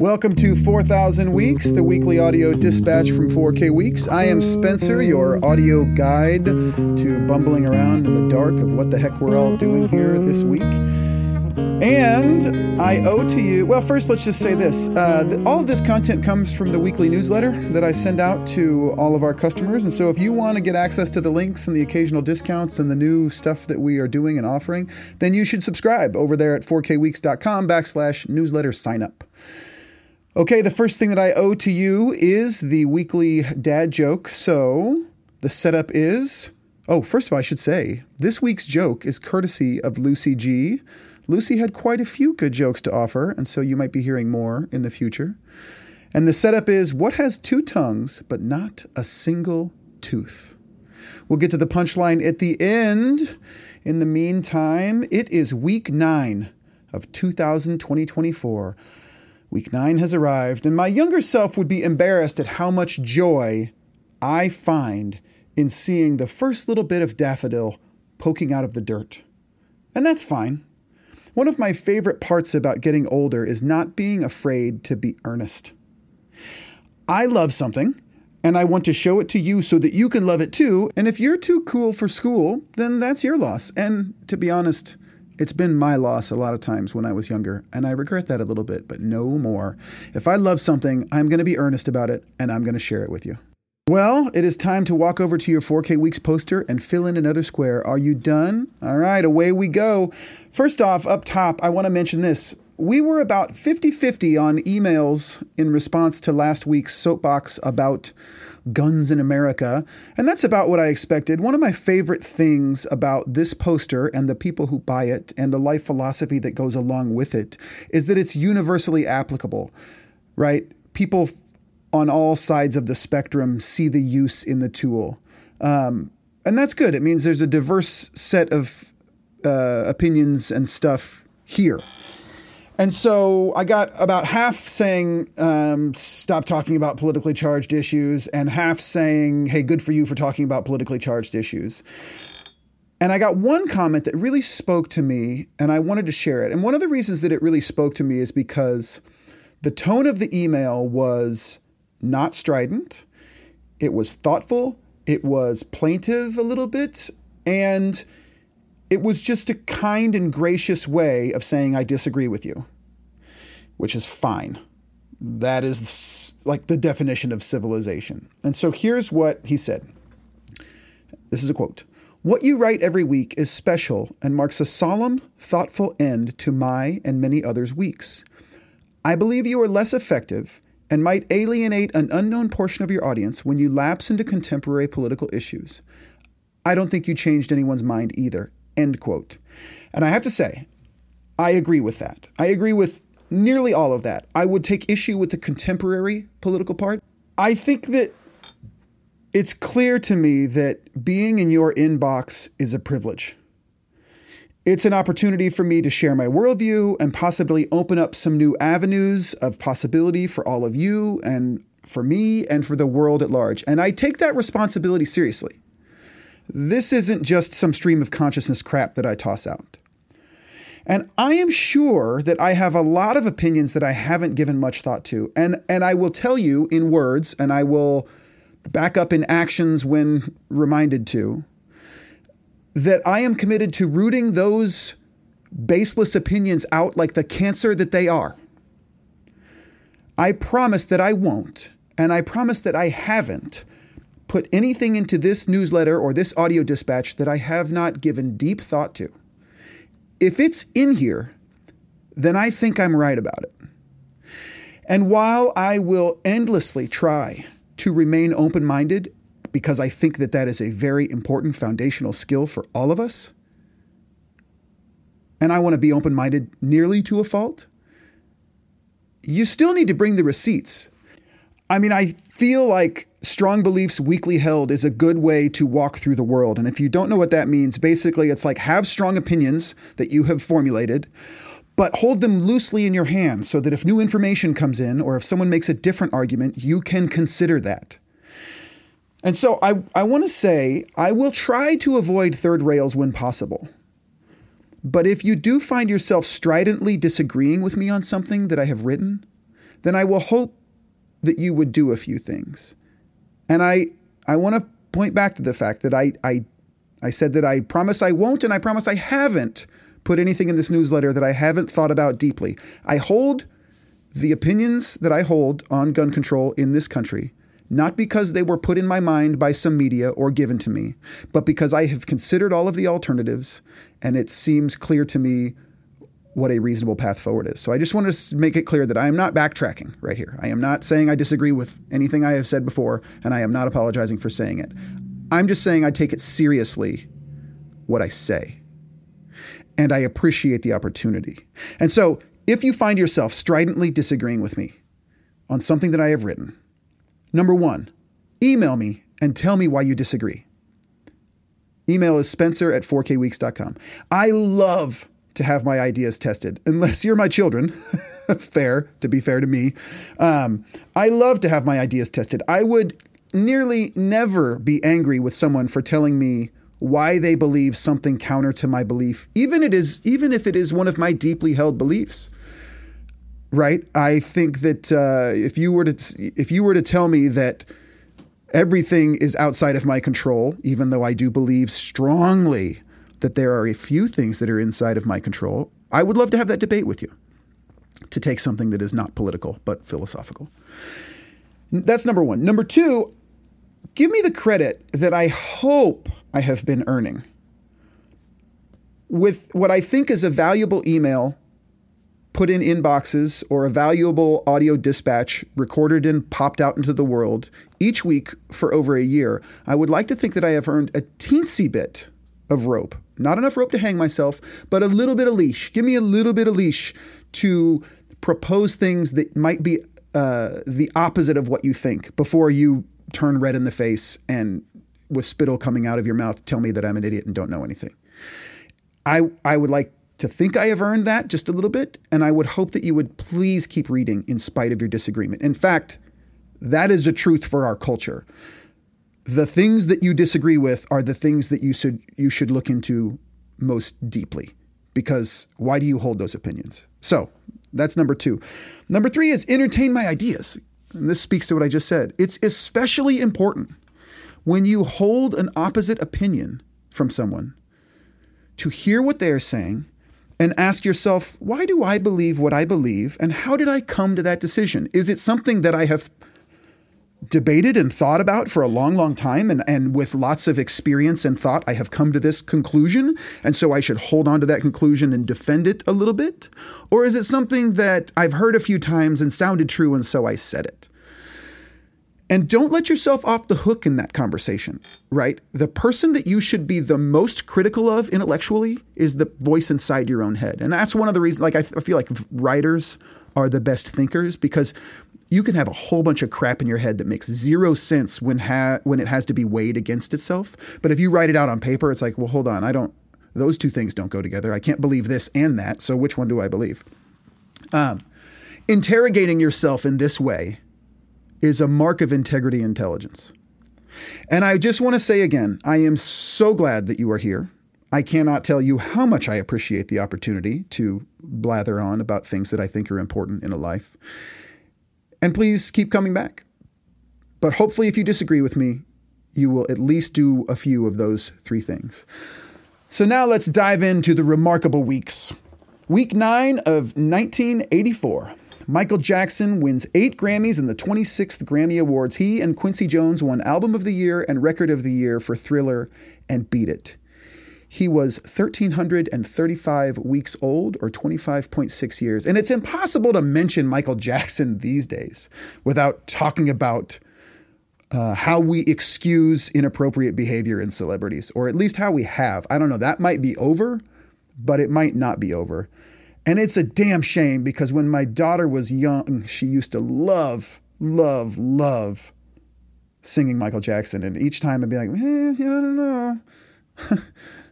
Welcome to 4000 Weeks, the weekly audio dispatch from 4K Weeks. I am Spencer, your audio guide to bumbling around in the dark of what the heck we're all doing here this week. And I owe to you, well, first let's just say this. Uh, the, all of this content comes from the weekly newsletter that I send out to all of our customers. And so if you want to get access to the links and the occasional discounts and the new stuff that we are doing and offering, then you should subscribe over there at 4kweeks.com backslash newsletter sign up. Okay, the first thing that I owe to you is the weekly dad joke. So the setup is oh, first of all, I should say this week's joke is courtesy of Lucy G. Lucy had quite a few good jokes to offer, and so you might be hearing more in the future. And the setup is what has two tongues but not a single tooth? We'll get to the punchline at the end. In the meantime, it is week nine of 2024. Week nine has arrived, and my younger self would be embarrassed at how much joy I find in seeing the first little bit of daffodil poking out of the dirt. And that's fine. One of my favorite parts about getting older is not being afraid to be earnest. I love something, and I want to show it to you so that you can love it too. And if you're too cool for school, then that's your loss. And to be honest, it's been my loss a lot of times when I was younger, and I regret that a little bit, but no more. If I love something, I'm going to be earnest about it, and I'm going to share it with you. Well, it is time to walk over to your 4K Weeks poster and fill in another square. Are you done? All right, away we go. First off, up top, I want to mention this. We were about 50 50 on emails in response to last week's soapbox about guns in America. And that's about what I expected. One of my favorite things about this poster and the people who buy it and the life philosophy that goes along with it is that it's universally applicable, right? People on all sides of the spectrum see the use in the tool. Um, and that's good. It means there's a diverse set of uh, opinions and stuff here. And so I got about half saying, um, stop talking about politically charged issues, and half saying, hey, good for you for talking about politically charged issues. And I got one comment that really spoke to me, and I wanted to share it. And one of the reasons that it really spoke to me is because the tone of the email was not strident, it was thoughtful, it was plaintive a little bit, and it was just a kind and gracious way of saying, I disagree with you, which is fine. That is like the definition of civilization. And so here's what he said this is a quote What you write every week is special and marks a solemn, thoughtful end to my and many others' weeks. I believe you are less effective and might alienate an unknown portion of your audience when you lapse into contemporary political issues. I don't think you changed anyone's mind either. End quote. And I have to say, I agree with that. I agree with nearly all of that. I would take issue with the contemporary political part. I think that it's clear to me that being in your inbox is a privilege. It's an opportunity for me to share my worldview and possibly open up some new avenues of possibility for all of you and for me and for the world at large. And I take that responsibility seriously. This isn't just some stream of consciousness crap that I toss out. And I am sure that I have a lot of opinions that I haven't given much thought to. And, and I will tell you in words, and I will back up in actions when reminded to, that I am committed to rooting those baseless opinions out like the cancer that they are. I promise that I won't, and I promise that I haven't put anything into this newsletter or this audio dispatch that I have not given deep thought to. If it's in here, then I think I'm right about it. And while I will endlessly try to remain open minded, because I think that that is a very important foundational skill for all of us, and I want to be open minded nearly to a fault, you still need to bring the receipts. I mean, I feel like strong beliefs weakly held is a good way to walk through the world. And if you don't know what that means, basically it's like have strong opinions that you have formulated, but hold them loosely in your hand so that if new information comes in or if someone makes a different argument, you can consider that. And so I, I want to say I will try to avoid third rails when possible. But if you do find yourself stridently disagreeing with me on something that I have written, then I will hope that you would do a few things. And I I want to point back to the fact that I I I said that I promise I won't and I promise I haven't put anything in this newsletter that I haven't thought about deeply. I hold the opinions that I hold on gun control in this country not because they were put in my mind by some media or given to me, but because I have considered all of the alternatives and it seems clear to me what a reasonable path forward is. So I just want to make it clear that I am not backtracking right here. I am not saying I disagree with anything I have said before, and I am not apologizing for saying it. I'm just saying I take it seriously what I say. And I appreciate the opportunity. And so if you find yourself stridently disagreeing with me on something that I have written, number one, email me and tell me why you disagree. Email is spencer at 4kweeks.com. I love to have my ideas tested, unless you're my children. fair, to be fair to me. Um, I love to have my ideas tested. I would nearly never be angry with someone for telling me why they believe something counter to my belief, even it is even if it is one of my deeply held beliefs. Right? I think that uh, if you were to if you were to tell me that everything is outside of my control, even though I do believe strongly that there are a few things that are inside of my control, I would love to have that debate with you. To take something that is not political but philosophical. That's number one. Number two, give me the credit that I hope I have been earning with what I think is a valuable email put in inboxes or a valuable audio dispatch recorded and popped out into the world each week for over a year. I would like to think that I have earned a teensy bit of rope. Not enough rope to hang myself, but a little bit of leash. Give me a little bit of leash to propose things that might be uh, the opposite of what you think before you turn red in the face and with spittle coming out of your mouth tell me that I'm an idiot and don't know anything. I I would like to think I have earned that just a little bit, and I would hope that you would please keep reading in spite of your disagreement. In fact, that is a truth for our culture. The things that you disagree with are the things that you should you should look into most deeply. Because why do you hold those opinions? So that's number two. Number three is entertain my ideas. And this speaks to what I just said. It's especially important when you hold an opposite opinion from someone to hear what they are saying and ask yourself, why do I believe what I believe? And how did I come to that decision? Is it something that I have debated and thought about for a long, long time, and, and with lots of experience and thought, I have come to this conclusion, and so I should hold on to that conclusion and defend it a little bit? Or is it something that I've heard a few times and sounded true, and so I said it? And don't let yourself off the hook in that conversation, right? The person that you should be the most critical of intellectually is the voice inside your own head. And that's one of the reasons, like, I feel like writers are the best thinkers because you can have a whole bunch of crap in your head that makes zero sense when ha- when it has to be weighed against itself. But if you write it out on paper, it's like, well, hold on, I don't. Those two things don't go together. I can't believe this and that. So which one do I believe? Um, interrogating yourself in this way is a mark of integrity intelligence. And I just want to say again, I am so glad that you are here. I cannot tell you how much I appreciate the opportunity to blather on about things that I think are important in a life. And please keep coming back. But hopefully, if you disagree with me, you will at least do a few of those three things. So now let's dive into the remarkable weeks. Week 9 of 1984. Michael Jackson wins eight Grammys and the 26th Grammy Awards. He and Quincy Jones won Album of the Year and Record of the Year for Thriller and Beat It. He was 1,335 weeks old, or 25.6 years. And it's impossible to mention Michael Jackson these days without talking about uh, how we excuse inappropriate behavior in celebrities, or at least how we have. I don't know, that might be over, but it might not be over. And it's a damn shame because when my daughter was young, she used to love, love, love singing Michael Jackson. And each time I'd be like, eh, I don't know.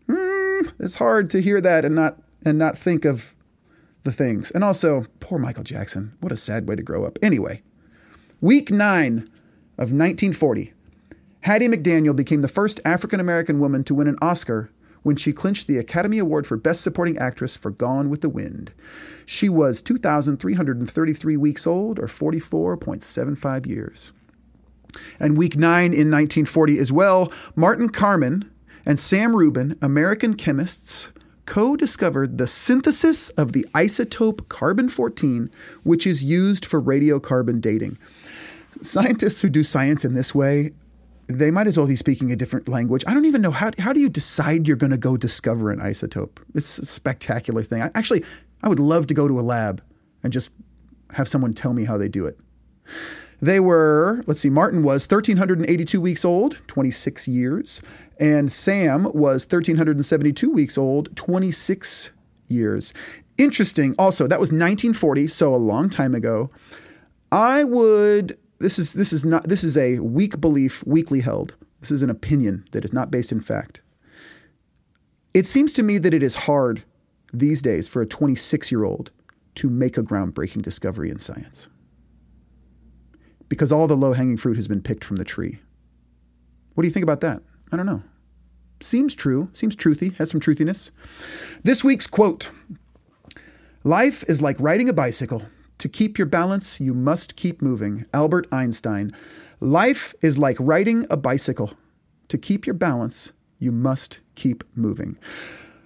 mm, it's hard to hear that and not and not think of the things. And also, poor Michael Jackson. What a sad way to grow up. Anyway, week nine of 1940, Hattie McDaniel became the first African American woman to win an Oscar when she clinched the Academy Award for Best Supporting Actress for Gone with the Wind. She was 2,333 weeks old, or 44.75 years. And week nine in 1940 as well, Martin Kamen and Sam Ruben, American chemists, co discovered the synthesis of the isotope carbon 14, which is used for radiocarbon dating. Scientists who do science in this way, they might as well be speaking a different language. I don't even know how, how do you decide you're going to go discover an isotope? It's a spectacular thing. I, actually, I would love to go to a lab and just have someone tell me how they do it. They were, let's see, Martin was 1,382 weeks old, 26 years, and Sam was 1,372 weeks old, 26 years. Interesting, also, that was 1940, so a long time ago. I would, this is, this is not, this is a weak belief, weakly held. This is an opinion that is not based in fact. It seems to me that it is hard these days for a 26 year old to make a groundbreaking discovery in science because all the low hanging fruit has been picked from the tree. What do you think about that? I don't know. Seems true, seems truthy, has some truthiness. This week's quote Life is like riding a bicycle. To keep your balance, you must keep moving. Albert Einstein. Life is like riding a bicycle. To keep your balance, you must keep moving.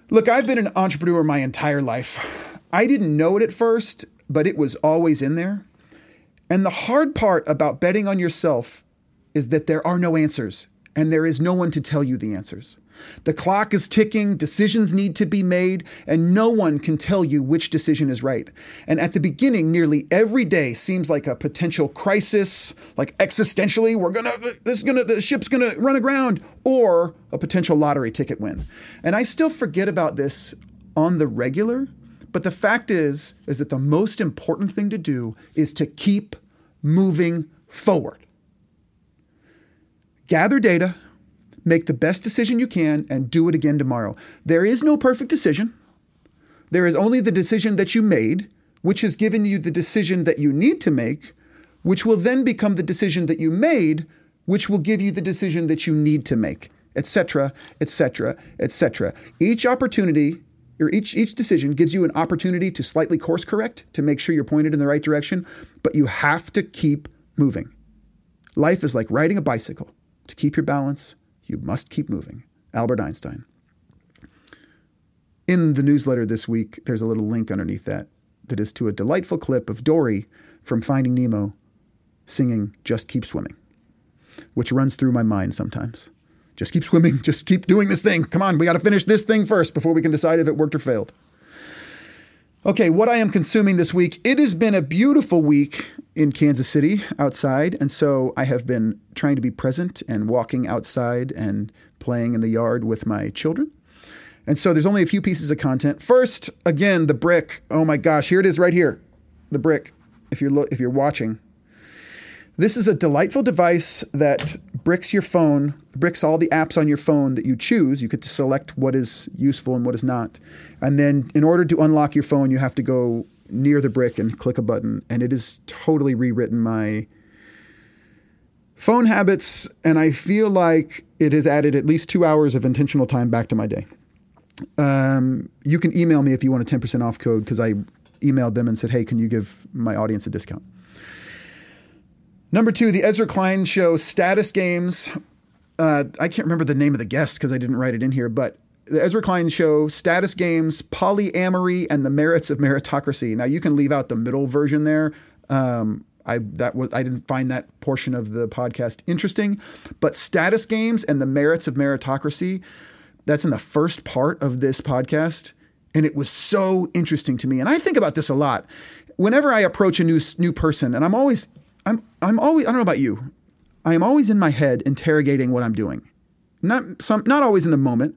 Look, I've been an entrepreneur my entire life. I didn't know it at first, but it was always in there. And the hard part about betting on yourself is that there are no answers and there is no one to tell you the answers. The clock is ticking, decisions need to be made, and no one can tell you which decision is right. And at the beginning, nearly every day seems like a potential crisis, like existentially, we're gonna, this is gonna, the ship's gonna run aground, or a potential lottery ticket win. And I still forget about this on the regular but the fact is, is that the most important thing to do is to keep moving forward. Gather data, make the best decision you can, and do it again tomorrow. There is no perfect decision. There is only the decision that you made, which has given you the decision that you need to make, which will then become the decision that you made, which will give you the decision that you need to make, etc., etc., etc. Each opportunity or each each decision gives you an opportunity to slightly course correct to make sure you're pointed in the right direction, but you have to keep moving. Life is like riding a bicycle. To keep your balance, you must keep moving. Albert Einstein. In the newsletter this week, there's a little link underneath that that is to a delightful clip of Dory from Finding Nemo singing Just Keep Swimming, which runs through my mind sometimes. Just keep swimming. Just keep doing this thing. Come on, we got to finish this thing first before we can decide if it worked or failed. Okay, what I am consuming this week. It has been a beautiful week in Kansas City outside, and so I have been trying to be present and walking outside and playing in the yard with my children. And so there's only a few pieces of content. First, again, the brick. Oh my gosh, here it is right here. The brick. If you're lo- if you're watching, this is a delightful device that bricks your phone, bricks all the apps on your phone that you choose. You get to select what is useful and what is not. And then in order to unlock your phone, you have to go near the brick and click a button. And it has totally rewritten my phone habits. And I feel like it has added at least two hours of intentional time back to my day. Um, you can email me if you want a 10% off code because I emailed them and said, hey, can you give my audience a discount? Number two, the Ezra Klein Show status games. Uh, I can't remember the name of the guest because I didn't write it in here, but the Ezra Klein Show, status games, polyamory, and the merits of meritocracy. Now you can leave out the middle version there. Um, I that was I didn't find that portion of the podcast interesting, but status games and the merits of meritocracy. That's in the first part of this podcast, and it was so interesting to me. And I think about this a lot. Whenever I approach a new new person, and I'm always I'm I'm always I don't know about you. I am always in my head interrogating what I'm doing. Not some not always in the moment,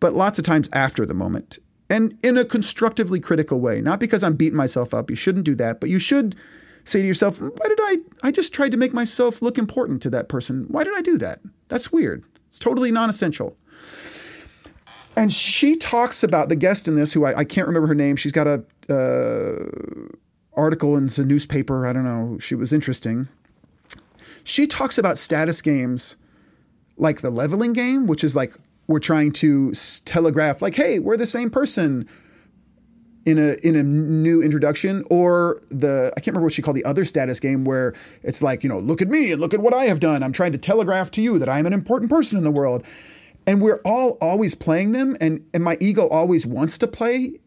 but lots of times after the moment. And in a constructively critical way. Not because I'm beating myself up. You shouldn't do that, but you should say to yourself, why did I I just tried to make myself look important to that person. Why did I do that? That's weird. It's totally non-essential. And she talks about the guest in this, who I, I can't remember her name. She's got a uh, article in the newspaper. I don't know. She was interesting. She talks about status games like the leveling game, which is like we're trying to telegraph like, hey, we're the same person in a in a new introduction or the I can't remember what she called the other status game where it's like, you know, look at me and look at what I have done. I'm trying to telegraph to you that I'm an important person in the world. And we're all always playing them and and my ego always wants to play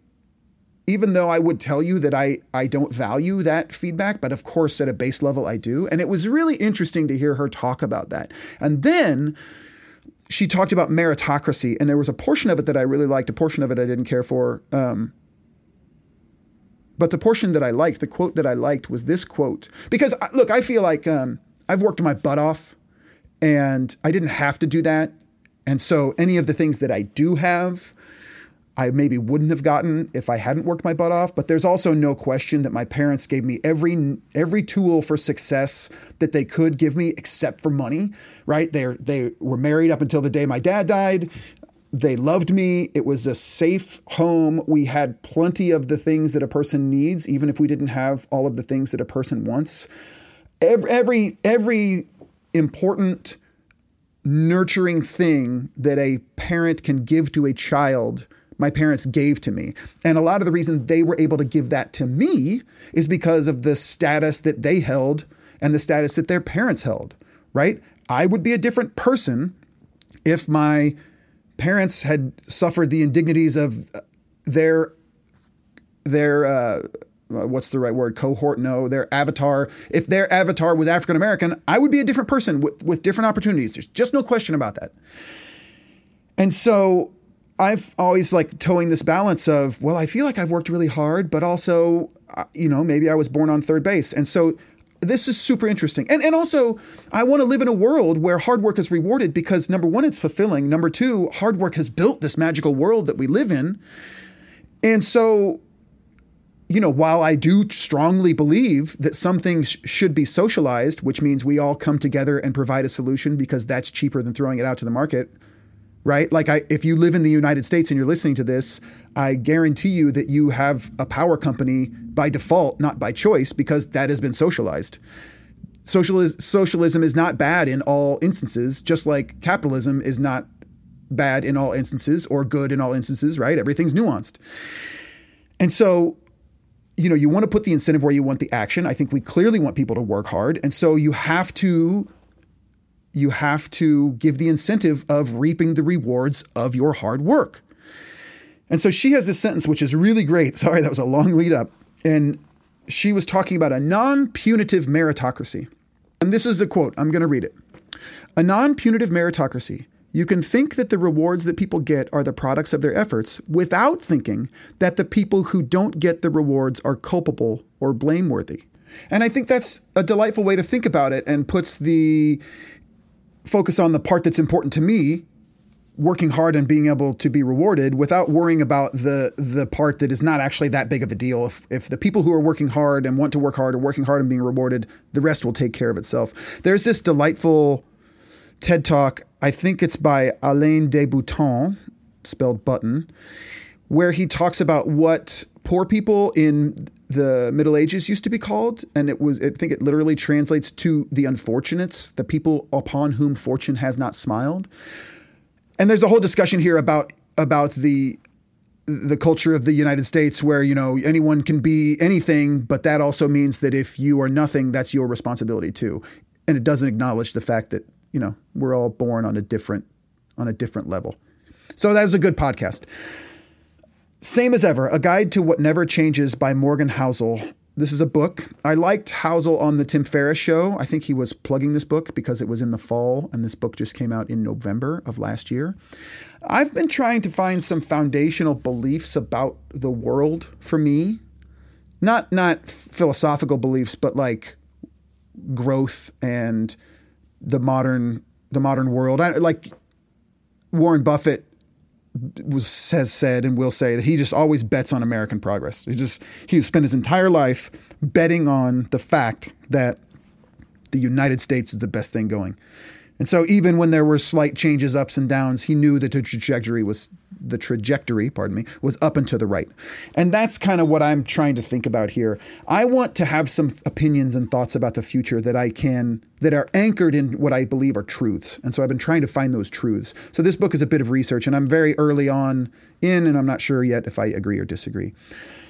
even though I would tell you that I I don't value that feedback, but of course at a base level I do. And it was really interesting to hear her talk about that. And then she talked about meritocracy, and there was a portion of it that I really liked, a portion of it I didn't care for. Um, but the portion that I liked, the quote that I liked was this quote. Because uh, look, I feel like um, I've worked my butt off and I didn't have to do that. And so any of the things that I do have, I maybe wouldn't have gotten if I hadn't worked my butt off. But there's also no question that my parents gave me every every tool for success that they could give me, except for money. Right? They they were married up until the day my dad died. They loved me. It was a safe home. We had plenty of the things that a person needs, even if we didn't have all of the things that a person wants. Every every, every important nurturing thing that a parent can give to a child my parents gave to me. And a lot of the reason they were able to give that to me is because of the status that they held and the status that their parents held, right? I would be a different person if my parents had suffered the indignities of their their uh, what's the right word? Cohort? No their avatar. If their avatar was african american i would be a different person with, with different opportunities. There's just no question about that. And so i've always like towing this balance of well i feel like i've worked really hard but also uh, you know maybe i was born on third base and so this is super interesting. And, and also, I want to live in a world where hard work is rewarded because number one, it's fulfilling. Number two, hard work has built this magical world that we live in. And so, you know, while I do strongly believe that some things should be socialized, which means we all come together and provide a solution because that's cheaper than throwing it out to the market, right? Like I, if you live in the United States and you're listening to this, I guarantee you that you have a power company by default, not by choice, because that has been socialized. Socialism, socialism is not bad in all instances, just like capitalism is not bad in all instances or good in all instances, right? Everything's nuanced. And so, you know, you want to put the incentive where you want the action. I think we clearly want people to work hard. And so you have to you have to give the incentive of reaping the rewards of your hard work. And so she has this sentence, which is really great. Sorry, that was a long lead up. And she was talking about a non punitive meritocracy. And this is the quote. I'm going to read it. A non punitive meritocracy. You can think that the rewards that people get are the products of their efforts without thinking that the people who don't get the rewards are culpable or blameworthy. And I think that's a delightful way to think about it and puts the focus on the part that's important to me working hard and being able to be rewarded without worrying about the the part that is not actually that big of a deal. If if the people who are working hard and want to work hard are working hard and being rewarded, the rest will take care of itself. There's this delightful TED talk, I think it's by Alain de Botton, spelled button, where he talks about what poor people in the Middle Ages used to be called, and it was I think it literally translates to the unfortunates, the people upon whom fortune has not smiled. And there's a whole discussion here about about the the culture of the United States where you know anyone can be anything, but that also means that if you are nothing, that's your responsibility too. And it doesn't acknowledge the fact that you know we're all born on a different on a different level. So that was a good podcast. Same as ever, A Guide to What Never Changes by Morgan Housel. This is a book. I liked Housel on the Tim Ferriss show. I think he was plugging this book because it was in the fall and this book just came out in November of last year. I've been trying to find some foundational beliefs about the world for me. Not not philosophical beliefs, but like growth and the modern the modern world. I, like Warren Buffett was has said and will say that he just always bets on American progress. He just he spent his entire life betting on the fact that the United States is the best thing going. And so even when there were slight changes, ups and downs, he knew that the trajectory was the trajectory, pardon me, was up and to the right. And that's kind of what I'm trying to think about here. I want to have some opinions and thoughts about the future that I can that are anchored in what I believe are truths. And so I've been trying to find those truths. So this book is a bit of research and I'm very early on in and I'm not sure yet if I agree or disagree.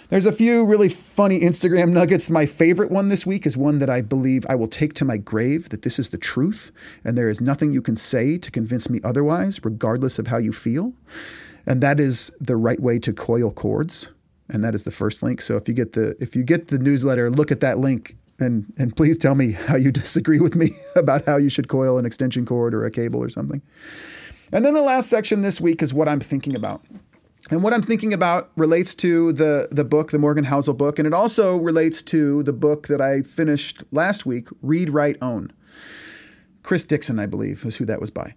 There's a few really funny Instagram nuggets. My favorite one this week is one that I believe I will take to my grave that this is the truth and there is nothing you can say to convince me otherwise, regardless of how you feel. And that is the right way to coil cords. And that is the first link. So if you get the if you get the newsletter, look at that link and and please tell me how you disagree with me about how you should coil an extension cord or a cable or something. And then the last section this week is what I'm thinking about. And what I'm thinking about relates to the, the book, the Morgan Housel book, and it also relates to the book that I finished last week, Read, Write, Own. Chris Dixon, I believe, was who that was by.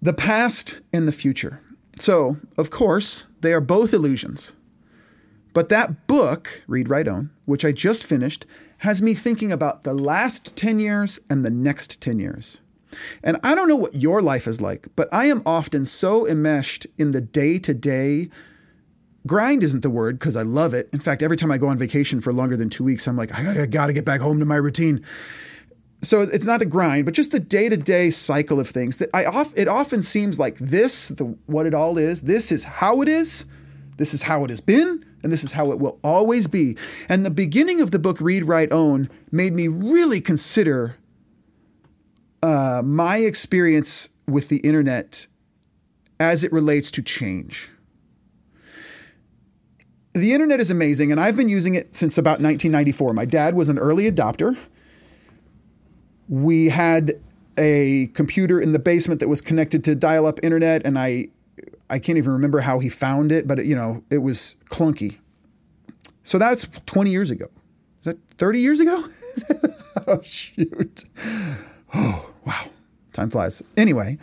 The past and the future. So, of course, they are both illusions. But that book, Read, Write, Own, which I just finished, has me thinking about the last 10 years and the next 10 years. And I don't know what your life is like, but I am often so enmeshed in the day to day. Grind isn't the word because I love it. In fact, every time I go on vacation for longer than two weeks, I'm like, I gotta, get back home to my routine. So it's not a grind, but just the day to day cycle of things that I off. It often seems like this, the, what it all is. This is how it is. This is how it has been, and this is how it will always be. And the beginning of the book, Read, Write, Own, made me really consider uh, my experience with the internet as it relates to change. The internet is amazing, and I've been using it since about 1994. My dad was an early adopter. We had a computer in the basement that was connected to dial-up internet, and I, I can't even remember how he found it, but it, you know, it was clunky. So that's 20 years ago. Is that 30 years ago? oh shoot! Oh, wow, time flies. Anyway,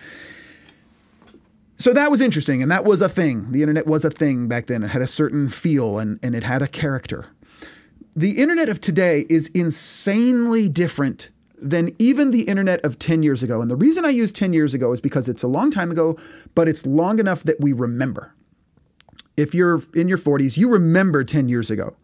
so that was interesting, and that was a thing. The internet was a thing back then. It had a certain feel and, and it had a character. The internet of today is insanely different than even the internet of 10 years ago. And the reason I use 10 years ago is because it's a long time ago, but it's long enough that we remember. If you're in your 40s, you remember 10 years ago.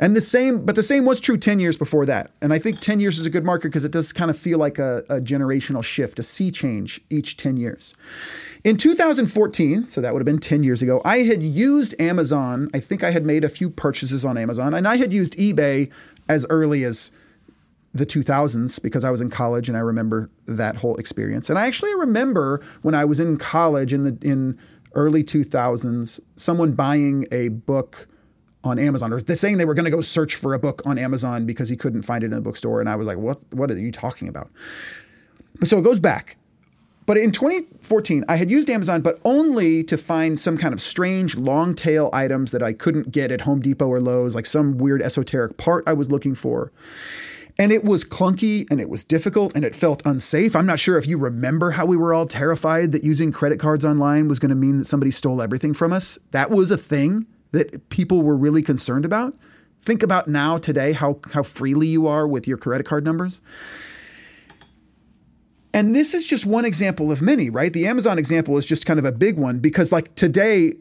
And the same, but the same was true 10 years before that. And I think 10 years is a good marker because it does kind of feel like a, a, generational shift, a sea change each 10 years. In 2014, so that would have been 10 years ago, I had used Amazon. I think I had made a few purchases on Amazon, and I had used eBay as early as the 2000s because I was in college and I remember that whole experience. And I actually remember when I was in college in the in early 2000s, someone buying a book on Amazon, or they're saying they were going to go search for a book on Amazon because he couldn't find it in the bookstore. And I was like, what, what are you talking about? But so it goes back. But in 2014, I had used Amazon, but only to find some kind of strange long tail items that I couldn't get at Home Depot or Lowe's, like some weird esoteric part I was looking for. And it was clunky and it was difficult and it felt unsafe. I'm not sure if you remember how we were all terrified that using credit cards online was going to mean that somebody stole everything from us. That was a thing that people were really concerned about. Think about now, today, how, how freely you are with your credit card numbers. And this is just one example of many, right? The Amazon example is just kind of a big one because, like, today,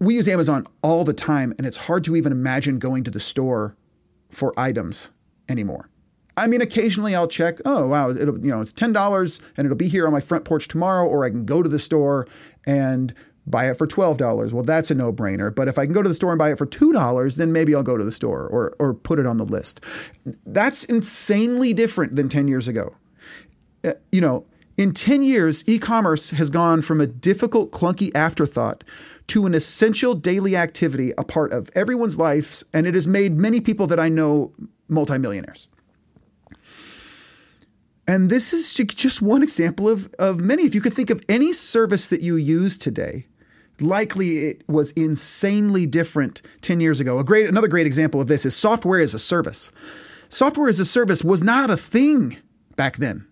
we use Amazon all the time, and it's hard to even imagine going to the store for items anymore. I mean, occasionally I'll check, oh, wow, it'll, you know, it's $10 and it'll be here on my front porch tomorrow, or I can go to the store and buy it for $12. Well, that's a no brainer. But if I can go to the store and buy it for $2, then maybe I'll go to the store or, or put it on the list. That's insanely different than 10 years ago. Uh, you know, in 10 years, e commerce has gone from a difficult, clunky afterthought to an essential daily activity, a part of everyone's lives, and it has made many people that I know multimillionaires. And this is just one example of, of many. If you could think of any service that you use today, likely it was insanely different 10 years ago. A great another great example of this is software as a service. Software as a service was not a thing back then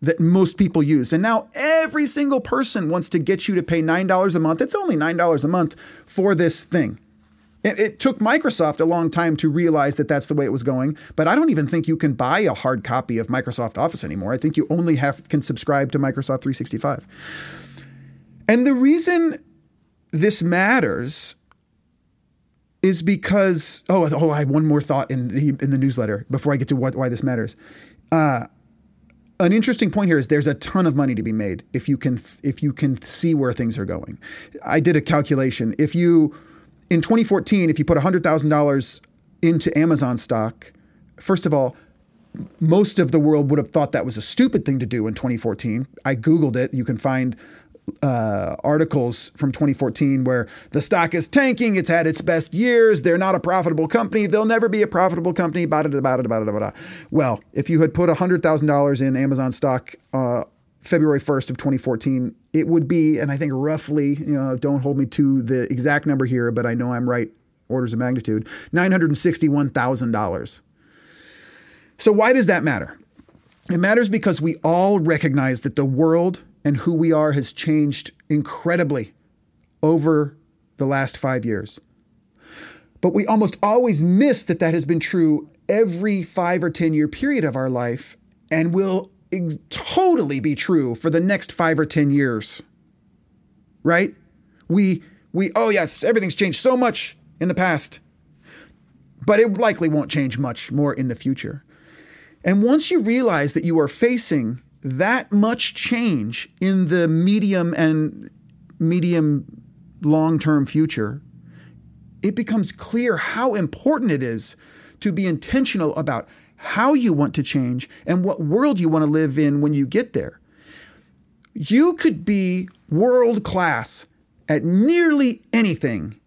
that most people used. And now every single person wants to get you to pay $9 a month. It's only $9 a month for this thing. It, it, took Microsoft a long time to realize that that's the way it was going, but I don't even think you can buy a hard copy of Microsoft Office anymore. I think you only have can subscribe to Microsoft 365. And the reason this matters is because oh oh I have one more thought in the in the newsletter before I get to what why this matters. Uh, an interesting point here is there's a ton of money to be made if you can if you can see where things are going. I did a calculation. If you in 2014, if you put $100,000 into Amazon stock, first of all, most of the world would have thought that was a stupid thing to do in 2014. I Googled it. You can find uh, articles from 2014 where the stock is tanking. It's had its best years. They're not a profitable company. They'll never be a profitable company. Blah, blah, blah, blah, blah, blah. Well, if you had put $100,000 in Amazon stock uh, February 1st of 2014, it would be, and I think roughly, you know, don't hold me to the exact number here, but I know I'm right, orders of magnitude, $961,000. So why does that matter? It matters because we all recognize that the world and who we are has changed incredibly over the last five years. But we almost always miss that that has been true every five or 10 year period of our life and will ex- totally be true for the next five or 10 years. Right? We, we, oh yes, everything's changed so much in the past, but it likely won't change much more in the future. And once you realize that you are facing that much change in the medium and medium long term future, it becomes clear how important it is to be intentional about how you want to change and what world you want to live in when you get there. You could be world class at nearly anything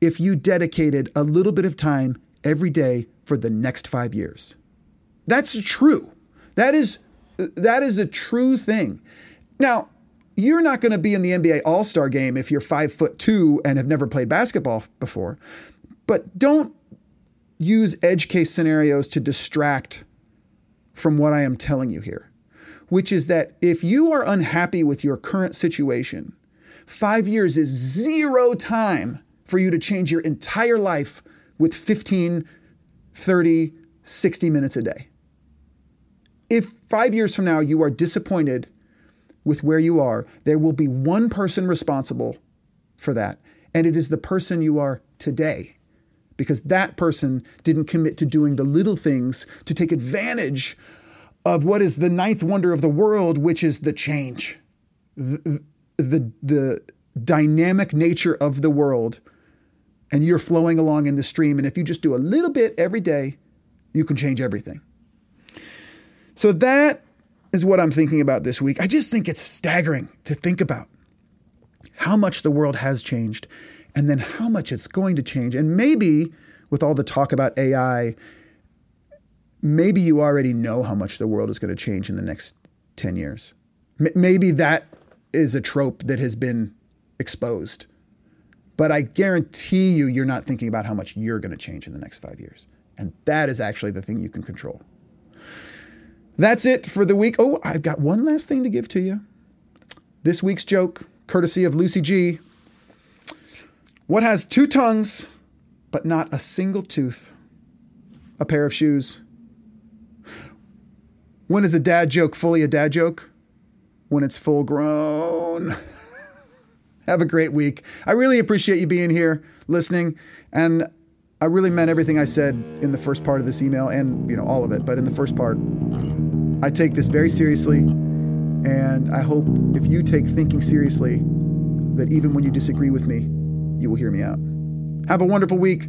if you dedicated a little bit of time every day for the next five years. That's true. That is that is a true thing. Now, you're not going to be in the NBA All Star game if you're five foot two and have never played basketball before. But don't use edge case scenarios to distract from what I am telling you here, which is that if you are unhappy with your current situation, five years is zero time for you to change your entire life with 15, 30, 60 minutes a day if five years from now you are disappointed with where you are, there will be one person responsible for that. And it is the person you are today. Because that person didn't commit to doing the little things to take advantage of what is the ninth wonder of the world, which is the change, the, the, the dynamic nature of the world. And you're flowing along in the stream. And if you just do a little bit every day, you can change everything. So that is what I'm thinking about this week. I just think it's staggering to think about how much the world has changed and then how much it's going to change. And maybe with all the talk about AI, maybe you already know how much the world is going to change in the next 10 years. M- maybe that is a trope that has been exposed. But I guarantee you, you're not thinking about how much you're going to change in the next five years. And that is actually the thing you can control. That's it for the week. Oh, I've got one last thing to give to you. This week's joke, courtesy of Lucy G. What has two tongues but not a single tooth? A pair of shoes. When is a dad joke fully a dad joke? When it's full grown. Have a great week. I really appreciate you being here, listening, and I really meant everything I said in the first part of this email and, you know, all of it, but in the first part, I take this very seriously, and I hope if you take thinking seriously, that even when you disagree with me, you will hear me out. Have a wonderful week.